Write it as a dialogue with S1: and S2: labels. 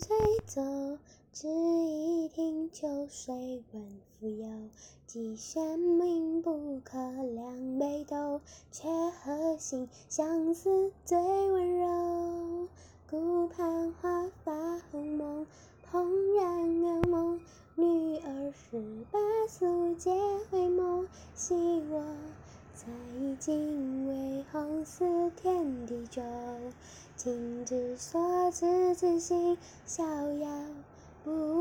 S1: 醉走，只一听秋水问复游。寄仙名不可两杯斗，却何心相思最温柔。顾盼花发红蒙，怦然噩梦。女儿十八素结回眸，昔我才尽为红丝天地久。今之所至，自心逍遥不。